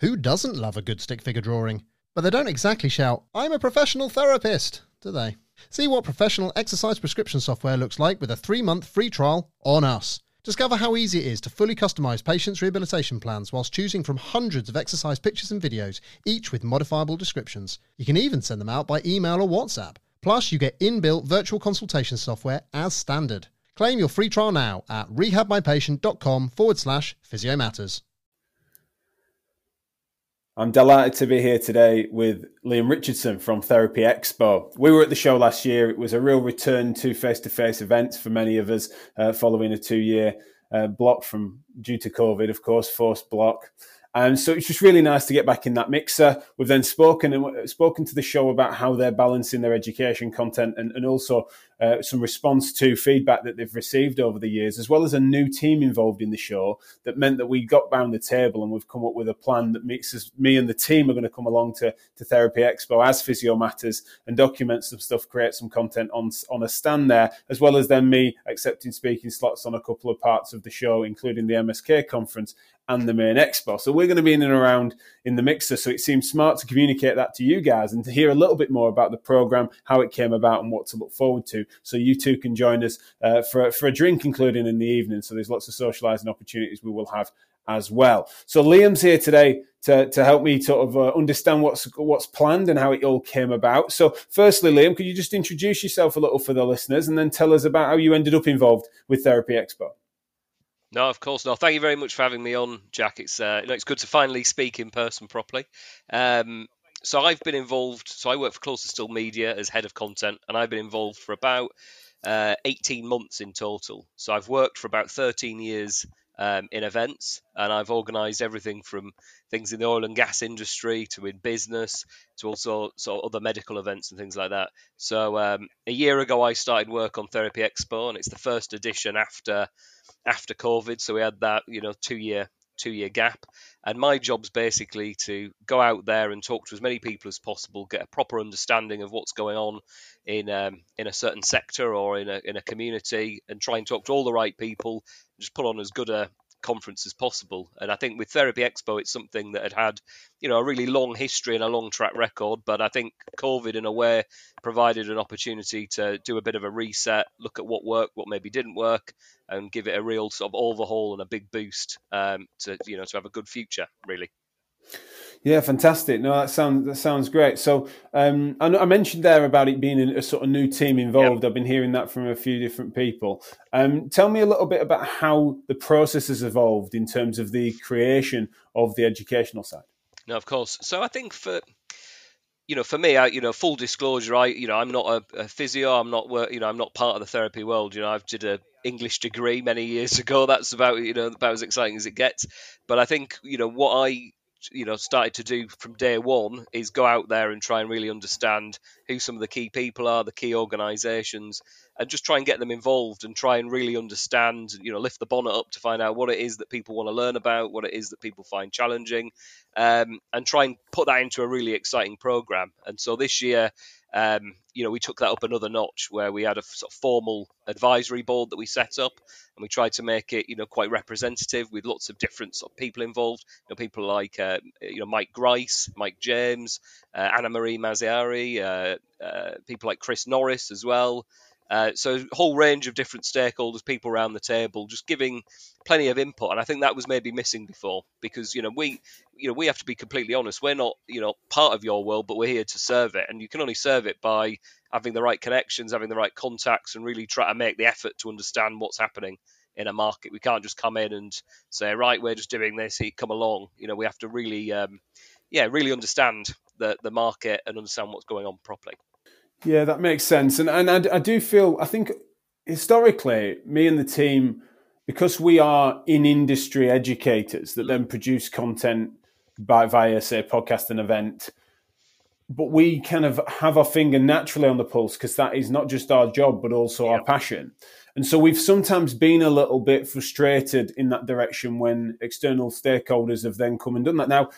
Who doesn't love a good stick figure drawing? But they don't exactly shout, I'm a professional therapist, do they? See what professional exercise prescription software looks like with a three month free trial on us. Discover how easy it is to fully customize patients' rehabilitation plans whilst choosing from hundreds of exercise pictures and videos, each with modifiable descriptions. You can even send them out by email or WhatsApp. Plus, you get inbuilt virtual consultation software as standard. Claim your free trial now at rehabmypatient.com forward slash physiomatters. I'm delighted to be here today with Liam Richardson from Therapy Expo. We were at the show last year. It was a real return to face to face events for many of us uh, following a two year uh, block from due to COVID, of course, forced block. And so it's just really nice to get back in that mixer. We've then spoken and spoken to the show about how they're balancing their education content and, and also uh, some response to feedback that they've received over the years, as well as a new team involved in the show that meant that we got round the table and we've come up with a plan that makes us, me and the team are going to come along to, to Therapy Expo as Physio Matters and document some stuff, create some content on, on a stand there, as well as then me accepting speaking slots on a couple of parts of the show, including the MSK conference and the main expo. So we're going to be in and around in the mixer. So it seems smart to communicate that to you guys and to hear a little bit more about the program, how it came about, and what to look forward to. So you too can join us uh, for for a drink, including in the evening. So there's lots of socialising opportunities we will have as well. So Liam's here today to, to help me sort of uh, understand what's what's planned and how it all came about. So, firstly, Liam, could you just introduce yourself a little for the listeners, and then tell us about how you ended up involved with Therapy Expo? No, of course not. Thank you very much for having me on, Jack. It's uh, you know, it's good to finally speak in person properly. Um, so I've been involved. So I work for Closer Still Media as head of content, and I've been involved for about uh, 18 months in total. So I've worked for about 13 years um, in events, and I've organised everything from things in the oil and gas industry to in business to also sort of other medical events and things like that. So um, a year ago, I started work on Therapy Expo, and it's the first edition after after COVID. So we had that, you know, two year two year gap. And my job's basically to go out there and talk to as many people as possible, get a proper understanding of what's going on in um, in a certain sector or in a in a community, and try and talk to all the right people. Just put on as good a conference as possible. And I think with Therapy Expo, it's something that had had, you know, a really long history and a long track record. But I think COVID, in a way, provided an opportunity to do a bit of a reset, look at what worked, what maybe didn't work, and give it a real sort of overhaul and a big boost um, to, you know, to have a good future, really. Yeah, fantastic. No, that sounds that sounds great. So, um, I, I, mentioned there about it being a, a sort of new team involved. Yep. I've been hearing that from a few different people. Um, tell me a little bit about how the process has evolved in terms of the creation of the educational side. No, of course. So, I think for you know, for me, I, you know, full disclosure, I, you know, I'm not a, a physio. I'm not, you know, I'm not part of the therapy world. You know, I've did a English degree many years ago. That's about, you know, about as exciting as it gets. But I think, you know, what I you know started to do from day one is go out there and try and really understand who some of the key people are, the key organisations, and just try and get them involved and try and really understand, you know, lift the bonnet up to find out what it is that people want to learn about, what it is that people find challenging, um, and try and put that into a really exciting program. And so this year, um, you know, we took that up another notch where we had a sort of formal advisory board that we set up, and we tried to make it, you know, quite representative with lots of different sort of people involved. You know, people like, uh, you know, Mike Grice, Mike James, uh, Anna Maria Mazzieri, uh, uh, people like Chris Norris as well. Uh, so a whole range of different stakeholders, people around the table, just giving plenty of input, and I think that was maybe missing before because you know we, you know, we have to be completely honest. We're not you know part of your world, but we're here to serve it, and you can only serve it by having the right connections, having the right contacts, and really try to make the effort to understand what's happening in a market. We can't just come in and say, right, we're just doing this. Come along. You know, we have to really, um, yeah, really understand the the market and understand what's going on properly. Yeah, that makes sense. And and I, I do feel I think historically, me and the team, because we are in industry educators that then produce content by via say podcast and event, but we kind of have our finger naturally on the pulse because that is not just our job but also yeah. our passion. And so we've sometimes been a little bit frustrated in that direction when external stakeholders have then come and done that. Now,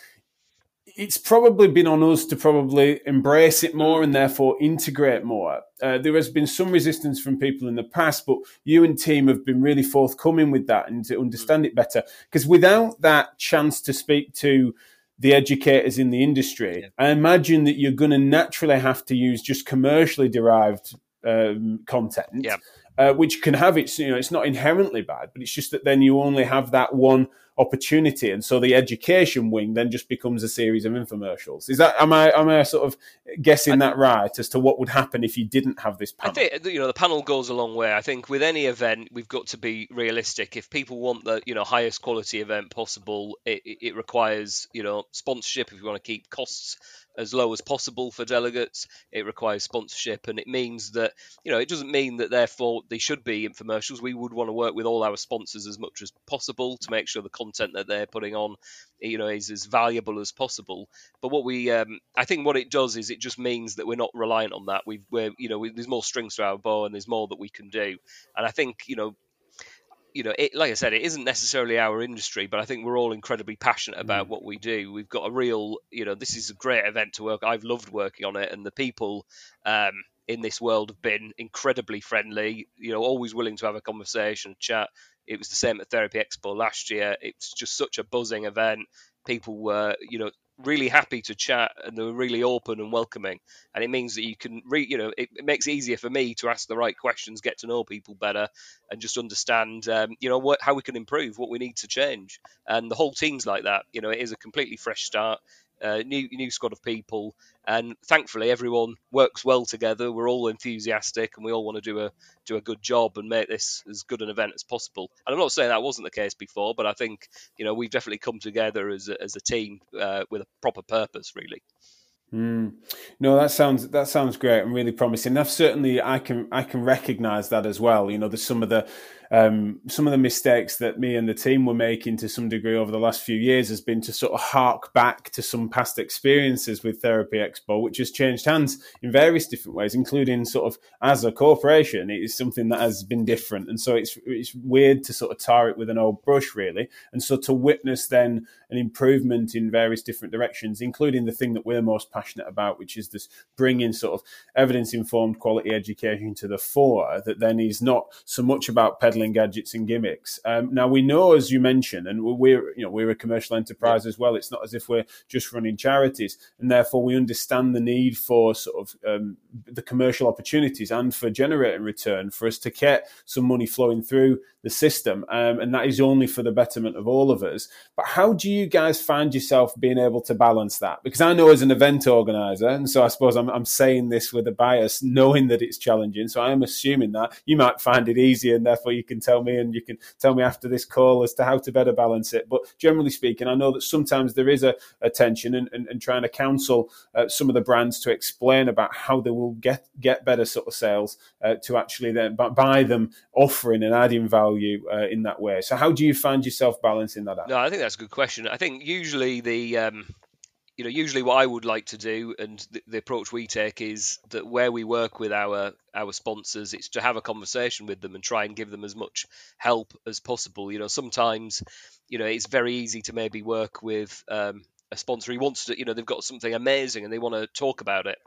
it's probably been on us to probably embrace it more and therefore integrate more. Uh, there has been some resistance from people in the past, but you and team have been really forthcoming with that and to understand it better. Because without that chance to speak to the educators in the industry. Yeah. I imagine that you're going to naturally have to use just commercially derived um, content. Yeah. Uh, which can have its, you know, it's not inherently bad, but it's just that then you only have that one opportunity, and so the education wing then just becomes a series of infomercials. Is that am I am I sort of guessing that right as to what would happen if you didn't have this panel? I think you know the panel goes a long way. I think with any event we've got to be realistic. If people want the you know highest quality event possible, it, it requires you know sponsorship if you want to keep costs as low as possible for delegates. It requires sponsorship, and it means that you know it doesn't mean that therefore they should be infomercials. We would want to work with all our sponsors as much as possible to make sure the content that they're putting on, you know, is as valuable as possible. But what we, um, I think, what it does is it just means that we're not reliant on that. We've, we're, you know, we, there's more strings to our bow, and there's more that we can do. And I think, you know, you know, it, like I said, it isn't necessarily our industry, but I think we're all incredibly passionate about mm. what we do. We've got a real, you know, this is a great event to work. I've loved working on it, and the people um, in this world have been incredibly friendly. You know, always willing to have a conversation, chat. It was the same at Therapy Expo last year. It's just such a buzzing event. People were, you know, really happy to chat and they were really open and welcoming. And it means that you can, re- you know, it, it, makes it easier for me to ask the right questions, get to know people better, and just understand, um, you know, what, how we can improve, what we need to change. And the whole team's like that. You know, it is a completely fresh start uh, new new squad of people, and thankfully everyone works well together. We're all enthusiastic, and we all want to do a do a good job and make this as good an event as possible. And I'm not saying that wasn't the case before, but I think you know we've definitely come together as a, as a team uh, with a proper purpose, really. Mm. No, that sounds that sounds great and really promising. That's certainly I can I can recognise that as well. You know, there's some of the um, some of the mistakes that me and the team were making to some degree over the last few years has been to sort of hark back to some past experiences with Therapy Expo, which has changed hands in various different ways, including sort of as a corporation. It is something that has been different, and so it's it's weird to sort of tar it with an old brush, really. And so to witness then an improvement in various different directions, including the thing that we're most passionate about, which is this bringing sort of evidence informed quality education to the fore. That then is not so much about peddling gadgets and gimmicks. Um, now we know, as you mentioned, and we're you know we're a commercial enterprise as well. It's not as if we're just running charities, and therefore we understand the need for sort of um, the commercial opportunities and for generating return for us to get some money flowing through the system, um, and that is only for the betterment of all of us. But how do you guys find yourself being able to balance that? Because I know as an event organizer, and so I suppose I'm, I'm saying this with a bias, knowing that it's challenging. So I'm assuming that you might find it easier, and therefore you can tell me, and you can tell me after this call as to how to better balance it. But generally speaking, I know that sometimes there is a, a tension, and, and, and, trying to counsel uh, some of the brands to explain about how they will get get better sort of sales uh, to actually then buy them offering and adding value value uh, in that way. So how do you find yourself balancing that out? No, I think that's a good question. I think usually the um, you know usually what I would like to do and the, the, approach we take is that where we work with our our sponsors, it's to have a conversation with them and try and give them as much help as possible. You know, sometimes you know it's very easy to maybe work with um, a sponsor who wants to you know they've got something amazing and they want to talk about it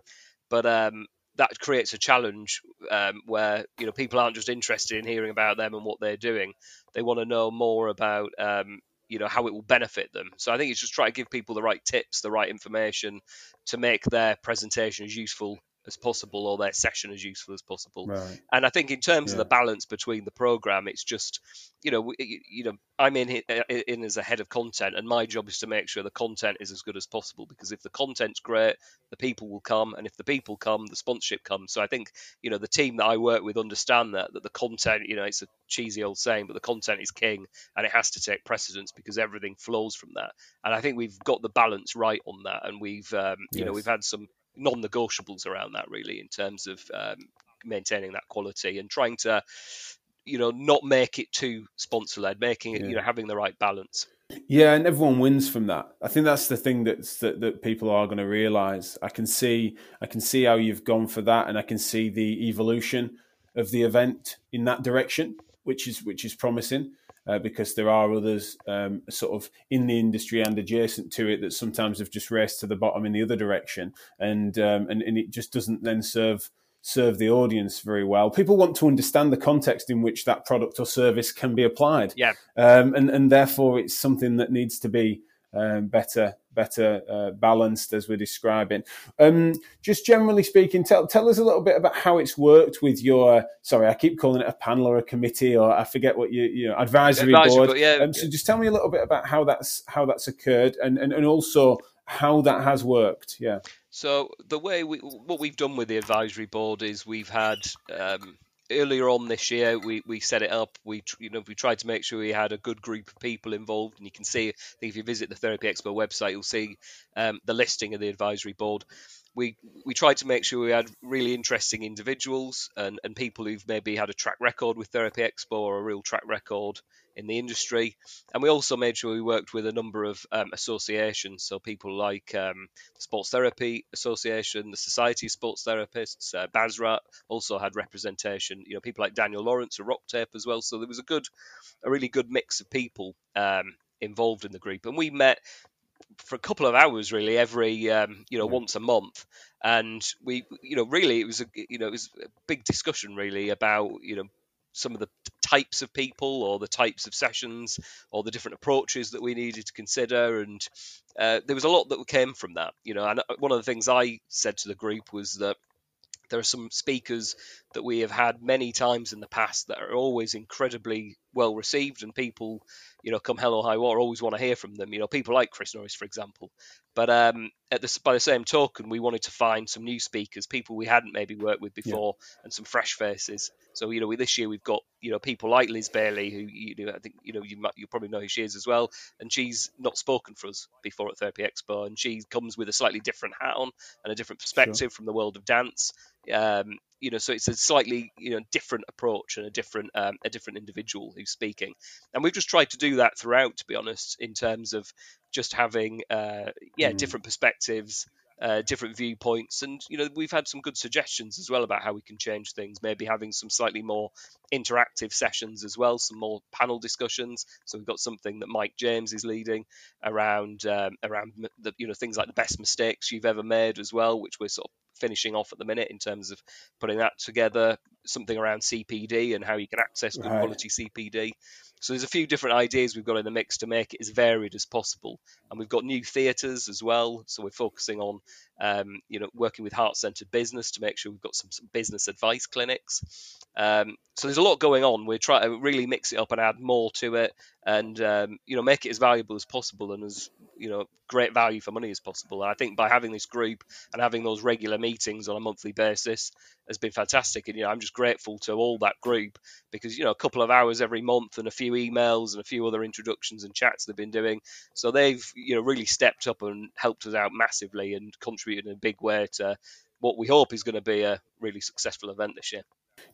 but um, that creates a challenge um, where you know people aren't just interested in hearing about them and what they're doing; they want to know more about um, you know how it will benefit them. So I think it's just try to give people the right tips, the right information to make their presentation as useful as possible or their session as useful as possible. Right. And I think in terms yeah. of the balance between the program, it's just you know you know I'm in in as a head of content, and my job is to make sure the content is as good as possible. Because if the content's great, the people will come, and if the people come, the sponsorship comes. So I think you know the team that I work with understand that that the content, you know, it's a cheesy old saying, but the content is king, and it has to take precedence because everything flows from that. And I think we've got the balance right on that, and we've um, you yes. know we've had some non-negotiables around that really in terms of um, maintaining that quality and trying to you know not make it too sponsor led making it yeah. you know having the right balance. Yeah and everyone wins from that. I think that's the thing that's that, that people are going to realize. I can see i can see how you've gone for that and i can see the evolution of the event in that direction which is which is promising uh, because there are others um, sort of in the industry and adjacent to it that sometimes have just raced to the bottom in the other direction, and um, and, and it just doesn't then serve serve the audience very well. People want to understand the context in which that product or service can be applied. Yeah, um, and and therefore it's something that needs to be um, better better uh, balanced as we're describing. Um, just generally speaking, tell tell us a little bit about how it's worked with your. Sorry, I keep calling it a panel or a committee or I forget what you you know advisory, advisory board. yeah. Um, so just tell me a little bit about how that's how that's occurred and and, and also how that has worked. Yeah. So the way we what we've done with the advisory board is we've had um, earlier on this year we, we set it up. We you know we tried to make sure we had a good group of people involved and you can see if you visit the therapy expo website you'll see um, the listing of the advisory board we we tried to make sure we had really interesting individuals and, and people who've maybe had a track record with therapy expo or a real track record in the industry. And we also made sure we worked with a number of um, associations, so people like um, the Sports Therapy Association, the Society of Sports Therapists, uh, also had representation. You know, people like Daniel Lawrence, a Rock Tape as well. So there was a good, a really good mix of people um, involved in the group, and we met for a couple of hours really every um, you know once a month. And we you know really it was a you know it was a big discussion really about you know some of the types of people or the types of sessions or the different approaches that we needed to consider. And uh, there was a lot that came from that you know. And uh, one of the things i said to the group was that there are some speakers that we have had many times in the past that are always incredibly well received and people you know come hell or high water always want to hear from them you know people like chris norris for example but um, at the, by the same token we wanted to find some new speakers people we hadn't maybe worked with before yeah. and some fresh faces so you know we, this year we've got you know people like liz bailey who you know i think you know you, might, you probably know who she is as well and she's not spoken for us before at therapy expo and she comes with a slightly different hat on and a different perspective sure. from the world of dance um, you know, so it's a slightly you know different approach and a different um, a different individual who's speaking, and we've just tried to do that throughout, to be honest, in terms of just having uh, yeah mm. different perspectives uh, different viewpoints. And, you know, we've had some good suggestions as well about how we can change things, maybe having some slightly more interactive sessions as well, some more panel discussions. So we've got something that Mike James is leading around, um, around the, you know, things like the best mistakes you've ever made as well, which we're sort of finishing off at the minute in terms of putting that together, something around CPD and how you can access good right. quality CPD. So there's a few different ideas we've got in the mix to make it as varied as possible. And we've got new theatres as well. So we're focusing on, um, you know, working with heart-centered business to make sure we've got some, some business advice clinics. Um, so there's a lot going on. We're trying to really mix it up and add more to it, and um, you know, make it as valuable as possible and as you know, great value for money as possible. And I think by having this group and having those regular meetings on a monthly basis has been fantastic. And you know, I'm just grateful to all that group because you know, a couple of hours every month and a few emails and a few other introductions and chats they've been doing. So they've you know really stepped up and helped us out massively and contributed in a big way to what we hope is going to be a really successful event this year.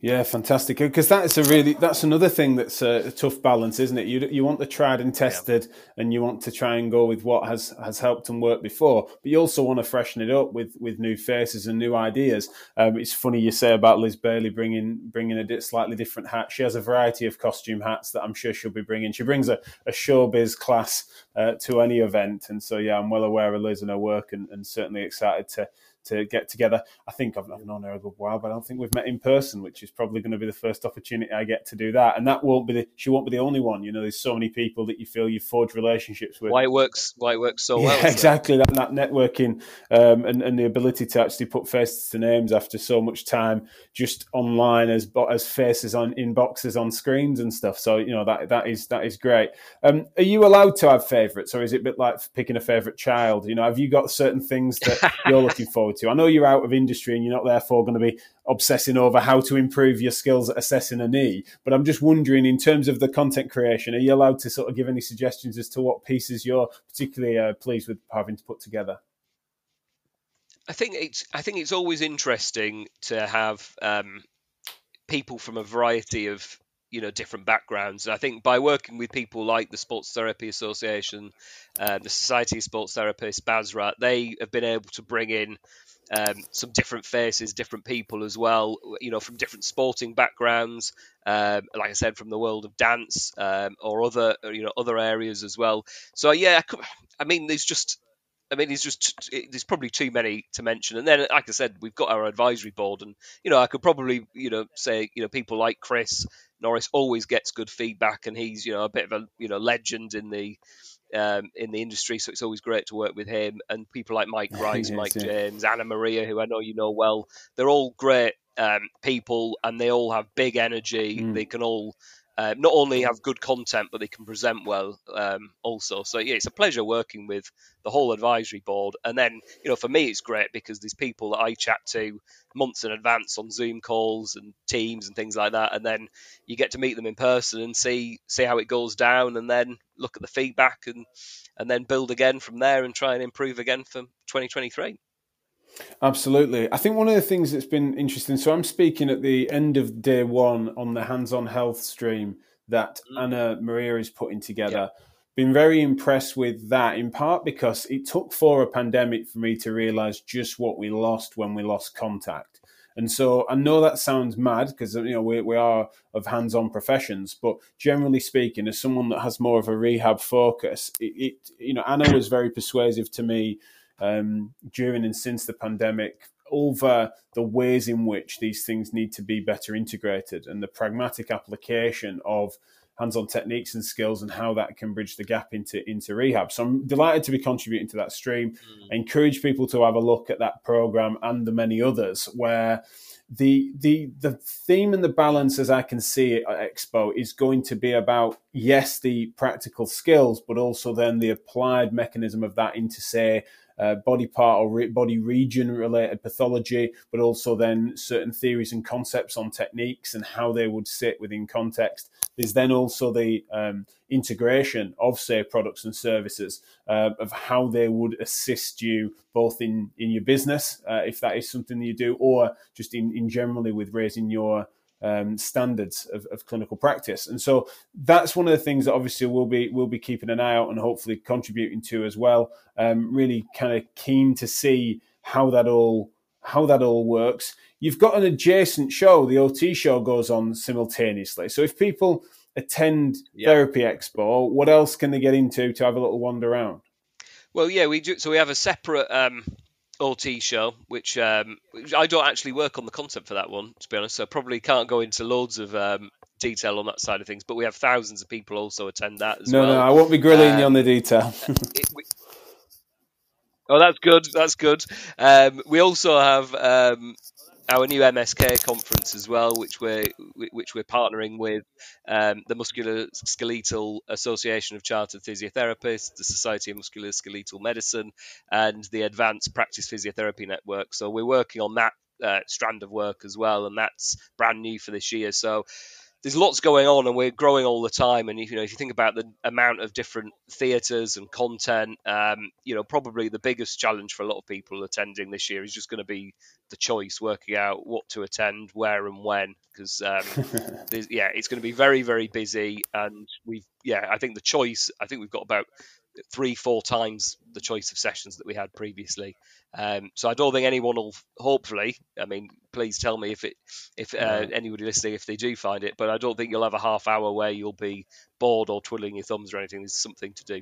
Yeah, fantastic. Because that's a really that's another thing that's a, a, tough balance, isn't it? You you want the tried and tested, yeah. and you want to try and go with what has has helped and worked before, but you also want to freshen it up with with new faces and new ideas. Um, it's funny you say about Liz Bailey bringing bringing a slightly different hat. She has a variety of costume hats that I'm sure she'll be bringing. She brings a, a showbiz class uh, to any event, and so yeah, I'm well aware of Liz and her work, and, and certainly excited to to get together. I think I've, I've, known her a good while, but I don't think we've met in person, which is probably going to be the first opportunity I get to do that. And that won't be the, she won't be the only one. You know, there's so many people that you feel you forge relationships with. Why it works, why it works so yeah, well. Exactly that, that networking um, and, and the ability to actually put faces to names after so much time just online as as faces on in boxes on screens and stuff. So you know that that is that is great. Um, are you allowed to have favourites, or is it a bit like picking a favourite child? You know, have you got certain things that you're looking forward forward to. I know you're out of industry and you're not therefore going to be obsessing over how to improve your skills at assessing a knee, but I'm just wondering, in terms of the content creation, are you allowed to sort of give any suggestions as to what pieces you're particularly uh, pleased with having to put together? I think it's I think it's always interesting to have um, people from a variety of you know different backgrounds. And I think by working with people like the Sports Therapy Association, uh, the Society of Sports Therapists, BASRAT, they have been able to bring in um, some different faces, different people as well. You know, from different sporting backgrounds, um, like I said, from the world of dance um, or other you know other areas as well. So yeah, I, I mean, there's just I mean, there's just there's probably too many to mention. And then, like I said, we've got our advisory board, and you know, I could probably you know say you know people like Chris Norris always gets good feedback, and he's you know a bit of a you know legend in the um, in the industry, so it's always great to work with him. And people like Mike Rice, yes, Mike yeah. James, Anna Maria, who I know you know well, they're all great um, people, and they all have big energy. Mm. They can all uh, not only have good content, but they can present well um, also. So yeah, it's a pleasure working with the whole advisory board. And then you know, for me, it's great because there's people that I chat to months in advance on Zoom calls and Teams and things like that, and then you get to meet them in person and see see how it goes down, and then look at the feedback and and then build again from there and try and improve again for 2023. Absolutely. I think one of the things that's been interesting. So I'm speaking at the end of day one on the hands on health stream that mm. Anna Maria is putting together. Yeah. Been very impressed with that in part because it took for a pandemic for me to realize just what we lost when we lost contact. And so I know that sounds mad because you know we, we are of hands-on professions, but generally speaking, as someone that has more of a rehab focus, it, it you know Anna was very persuasive to me um, during and since the pandemic over the ways in which these things need to be better integrated and the pragmatic application of hands-on techniques and skills and how that can bridge the gap into into rehab. So I'm delighted to be contributing to that stream. Mm. I encourage people to have a look at that program and the many others where the the the theme and the balance as I can see it at Expo is going to be about yes the practical skills but also then the applied mechanism of that into say uh, body part or re- body region related pathology, but also then certain theories and concepts on techniques and how they would sit within context. There's then also the um, integration of, say, products and services uh, of how they would assist you both in, in your business, uh, if that is something that you do, or just in, in generally with raising your um, standards of, of, clinical practice. And so that's one of the things that obviously we'll be we'll be keeping an eye out and hopefully contributing to as well. Um, really kind of keen to see how that all how that all works. You've got an adjacent show, the OT show goes on simultaneously. So if people attend yep. Therapy Expo, what else can they get into to have a little wander around? Well, yeah, we do. So we have a separate um, OT show, which, um, I don't actually work on the content for that one, to be honest. So I probably can't go into loads of um, detail on that side of things. But we have thousands of people also attend that as no, well. No, no, I won't be grilling um, you on the um, detail. it, we, oh, that's good. That's good. Um, we also have um, our new MSK conference as well, which we're which we're partnering with um, the Musculoskeletal Association of Chartered Physiotherapists, the Society of Musculoskeletal Medicine, and the Advanced Practice Physiotherapy Network. So we're working on that uh, strand of work as well, and that's brand new for this year. So there's lots going on and we're growing all the time. And you know if you think about the amount of different theaters and content um, you know probably the biggest challenge for a lot of people attending this year is just going to be the choice working out what to attend where and when because um, yeah it's going to be very very busy. And we've yeah i think the choice i think we've got about three, four times the choice of sessions that we had previously. Um, so I don't think anyone will. Hopefully, I mean, please tell me if it, if uh, anybody listening, if they do find it. But I don't think you'll have a half hour where you'll be bored or twiddling your thumbs or anything. There's something to do.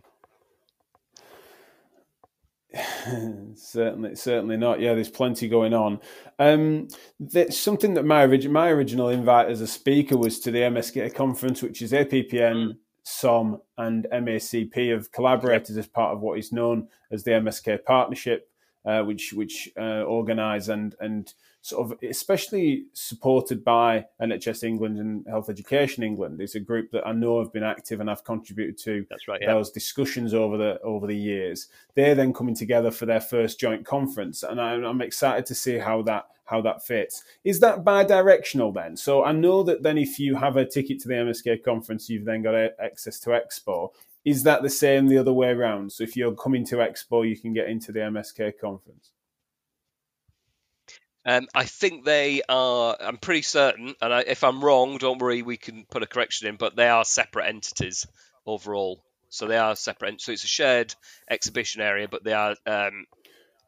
certainly, certainly not. Yeah, there's plenty going on. Um, that's something that my original my original invite as a speaker was to the MSK conference, which is APPN. Mm SOM, and MACP have collaborated as part of what is known as the MSK Partnership, uh, which which uh, organise and and sort of especially supported by NHS England and Health Education England. It's a group that I know have been active and I've contributed to That's right, yeah. those discussions over the over the years. They're then coming together for their first joint conference, and I'm, I'm excited to see how that how that fits. Is that bi-directional then? So I know that then if you have a ticket to the MSK conference, you've then got access to Expo. Is that the same the other way around? So if you're coming to Expo, you can get into the MSK conference. Um, I think they are. I'm pretty certain, and I, if I'm wrong, don't worry, we can put a correction in. But they are separate entities overall. So they are separate. So it's a shared exhibition area, but they are um,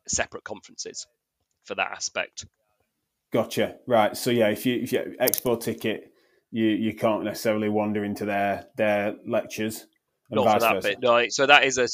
separate conferences for that aspect. Gotcha. Right. So yeah, if you if you expo ticket, you you can't necessarily wander into their their lectures. Not for that versa. bit. No. So that is a.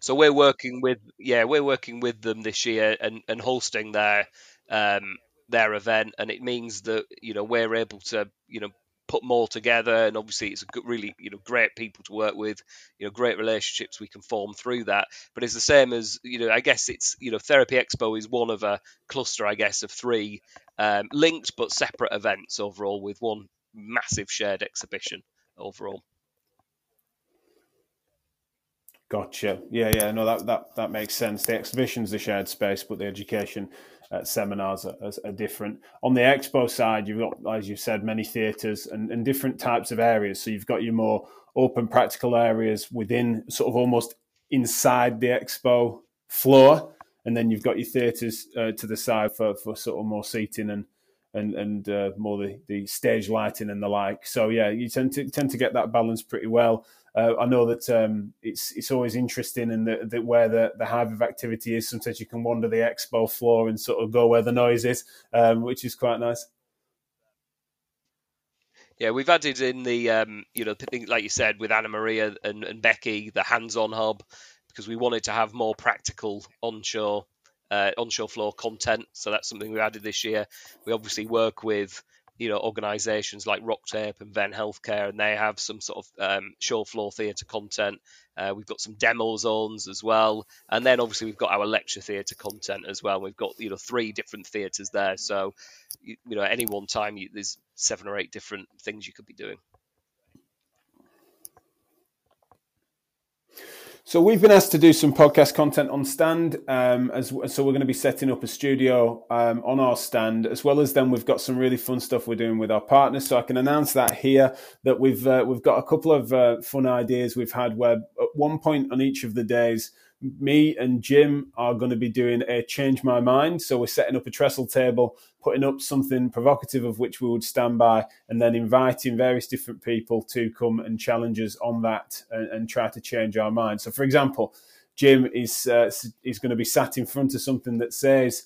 So we're working with yeah we're working with them this year and and hosting their um their event and it means that you know we're able to you know put more together. And obviously, it's a good, really you know great people to work with, you know, great relationships we can form through that. But it's the same as you know, I guess it's you know, Therapy Expo is one of a cluster, I guess, of three um, linked but separate events overall, with one massive shared exhibition overall. Gotcha. Yeah, yeah. No, that that that makes sense. The exhibition's the shared space, but the education uh, seminars are, are, different. On the expo side, you've got, as you said, many theatres and, and different types of areas. So you've got your more open, practical areas within, sort of almost inside the expo floor, and then you've got your theatres uh, to the side for for sort of more seating and and and uh, more the, the stage lighting and the like. So yeah, you tend to tend to get that balance pretty well. Uh, I know that um, it's it's always interesting and that the, where the, the hive of activity is. Sometimes you can wander the expo floor and sort of go where the noise is, um, which is quite nice. Yeah, we've added in the um, you know like you said with Anna Maria and, and Becky the hands-on hub because we wanted to have more practical onshore uh, onshore floor content. So that's something we added this year. We obviously work with you know organisations like Rocktape and Venn Healthcare, and they have some sort of um, show floor theatre content. Uh, we've got some demo zones as well, and then obviously we've got our lecture theatre content as well. We've got you know three different theatres there, so you, you know at any one time you, there's seven or eight different things you could be doing. So we've been asked to do some podcast content on stand, um, as so we're going to be setting up a studio um, on our stand, as well as then we've got some really fun stuff we're doing with our partners. So I can announce that here that we've uh, we've got a couple of uh, fun ideas we've had where at one point on each of the days me and Jim are going to be doing a change my mind. So we're setting up a trestle table, putting up something provocative of which we would stand by, and then inviting various different people to come and challenge us on that and, and try to change our mind. So, for example, Jim is uh, is going to be sat in front of something that says,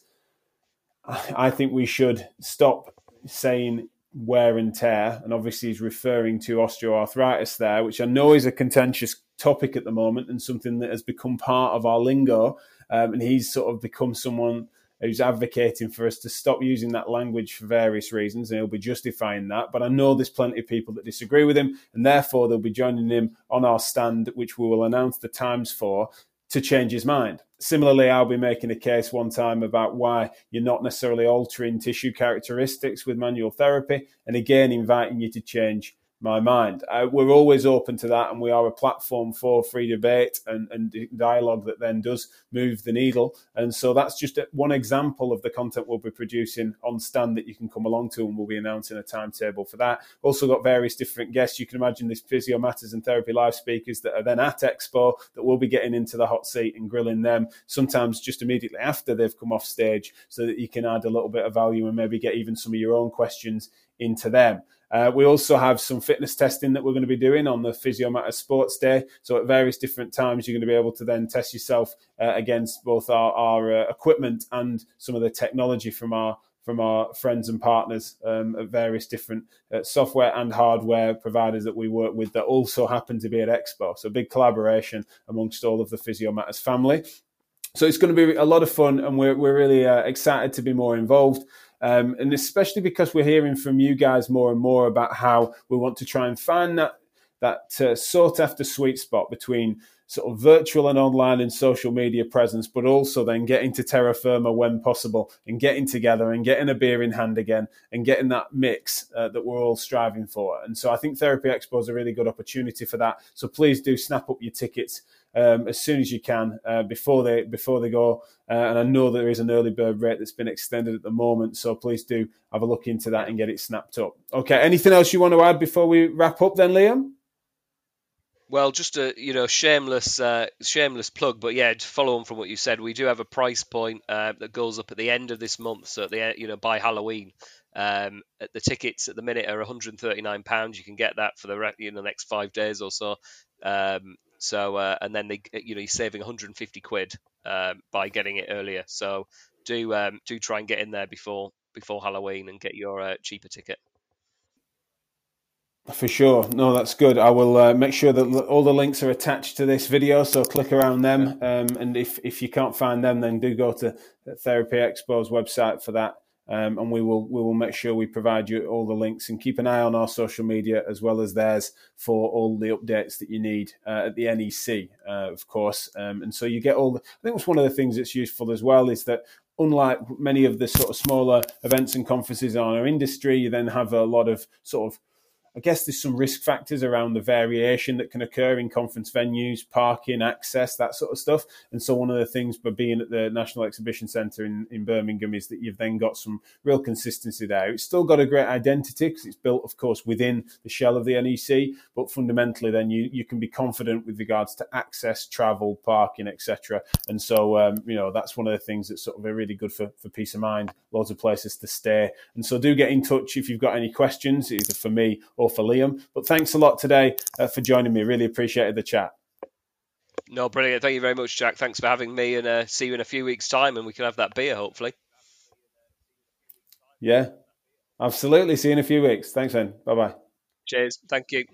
"I think we should stop saying wear and tear," and obviously he's referring to osteoarthritis there, which I know is a contentious topic at the moment and something that has become part of our lingo. Um, and he's sort of become someone who's advocating for us to stop using that language for various reasons, and he'll be justifying that. But I know there's plenty of people that disagree with him, and therefore they'll be joining him on our stand, which we will announce the times for, to change his mind. Similarly, I'll be making a case one time about why you're not necessarily altering tissue characteristics with manual therapy, and again, inviting you to change my mind. Uh, we're always open to that, and we are a platform for free debate and, and dialogue that then does move the needle. And so that's just one example of the content we'll be producing on stand that you can come along to, and we'll be announcing a timetable for that. Also got various different guests. You can imagine these physio matters and therapy live speakers that are then at Expo that we'll be getting into the hot seat and grilling them. Sometimes just immediately after they've come off stage, so that you can add a little bit of value and maybe get even some of your own questions into them. Uh, we also have some fitness testing that we're going to be doing on the Physio Matter Sports Day. So at various different times, you're going to be able to then test yourself uh, against both our, our uh, equipment and some of the technology from our from our friends and partners um, at various different uh, software and hardware providers that we work with that also happen to be at Expo. So big collaboration amongst all of the Physio Matters family. So it's going to be a lot of fun, and we're we're really uh, excited to be more involved. Um, and especially because we're hearing from you guys more and more about how we want to try and find that that uh, sought after sweet spot between sort of virtual and online and social media presence, but also then getting to terra firma when possible and getting together and getting a beer in hand again and getting that mix uh, that we're all striving for. And so I think Therapy Expo is a really good opportunity for that. So please do snap up your tickets um, as soon as you can uh, before they before they go. Uh, and I know there is an early bird rate that's been extended at the moment, so please do have a look into that and get it snapped up. Okay, anything else you want to add before we wrap up, then, Liam? Well, just a you know shameless uh, shameless plug, but yeah, to follow on from what you said, we do have a price point uh, that goes up at the end of this month. So at the you know by Halloween, um, the tickets at the minute are 139 pounds. You can get that for the you know, next five days or so. Um, so uh, and then they you know you're saving 150 quid um, by getting it earlier. So do um, do try and get in there before before Halloween and get your uh, cheaper ticket. For sure. No, that's good. I will uh, make sure that all the links are attached to this video, so click around them. Um, and if, if you can't find them, then do go to Therapy Expo's website for that um, and we will we will make sure we provide you all the links and keep an eye on our social media as well as theirs for all the updates that you need uh, at the NEC, uh, of course. Um, and so you get all. The, I think it's one of the things that's useful as well is that unlike many of the sort of smaller events and conferences in our industry, you then have a lot of sort of I guess there's some risk factors around the variation that can occur in conference venues, parking, access, that sort of stuff. And so, one of the things by being at the National Exhibition Centre in, in Birmingham is that you've then got some real consistency there. It's still got a great identity because it's built, of course, within the shell of the NEC, but fundamentally, then you, you can be confident with regards to access, travel, parking, etc. And so, um, you know, that's one of the things that's sort of really good for, for peace of mind, loads of places to stay. And so, do get in touch if you've got any questions, either for me or for Liam. But thanks a lot today uh, for joining me. Really appreciated the chat. No, brilliant. Thank you very much, Jack. Thanks for having me, and uh, see you in a few weeks' time, and we can have that beer, hopefully. Yeah, absolutely. See you in a few weeks. Thanks, then. Bye bye. Cheers. Thank you.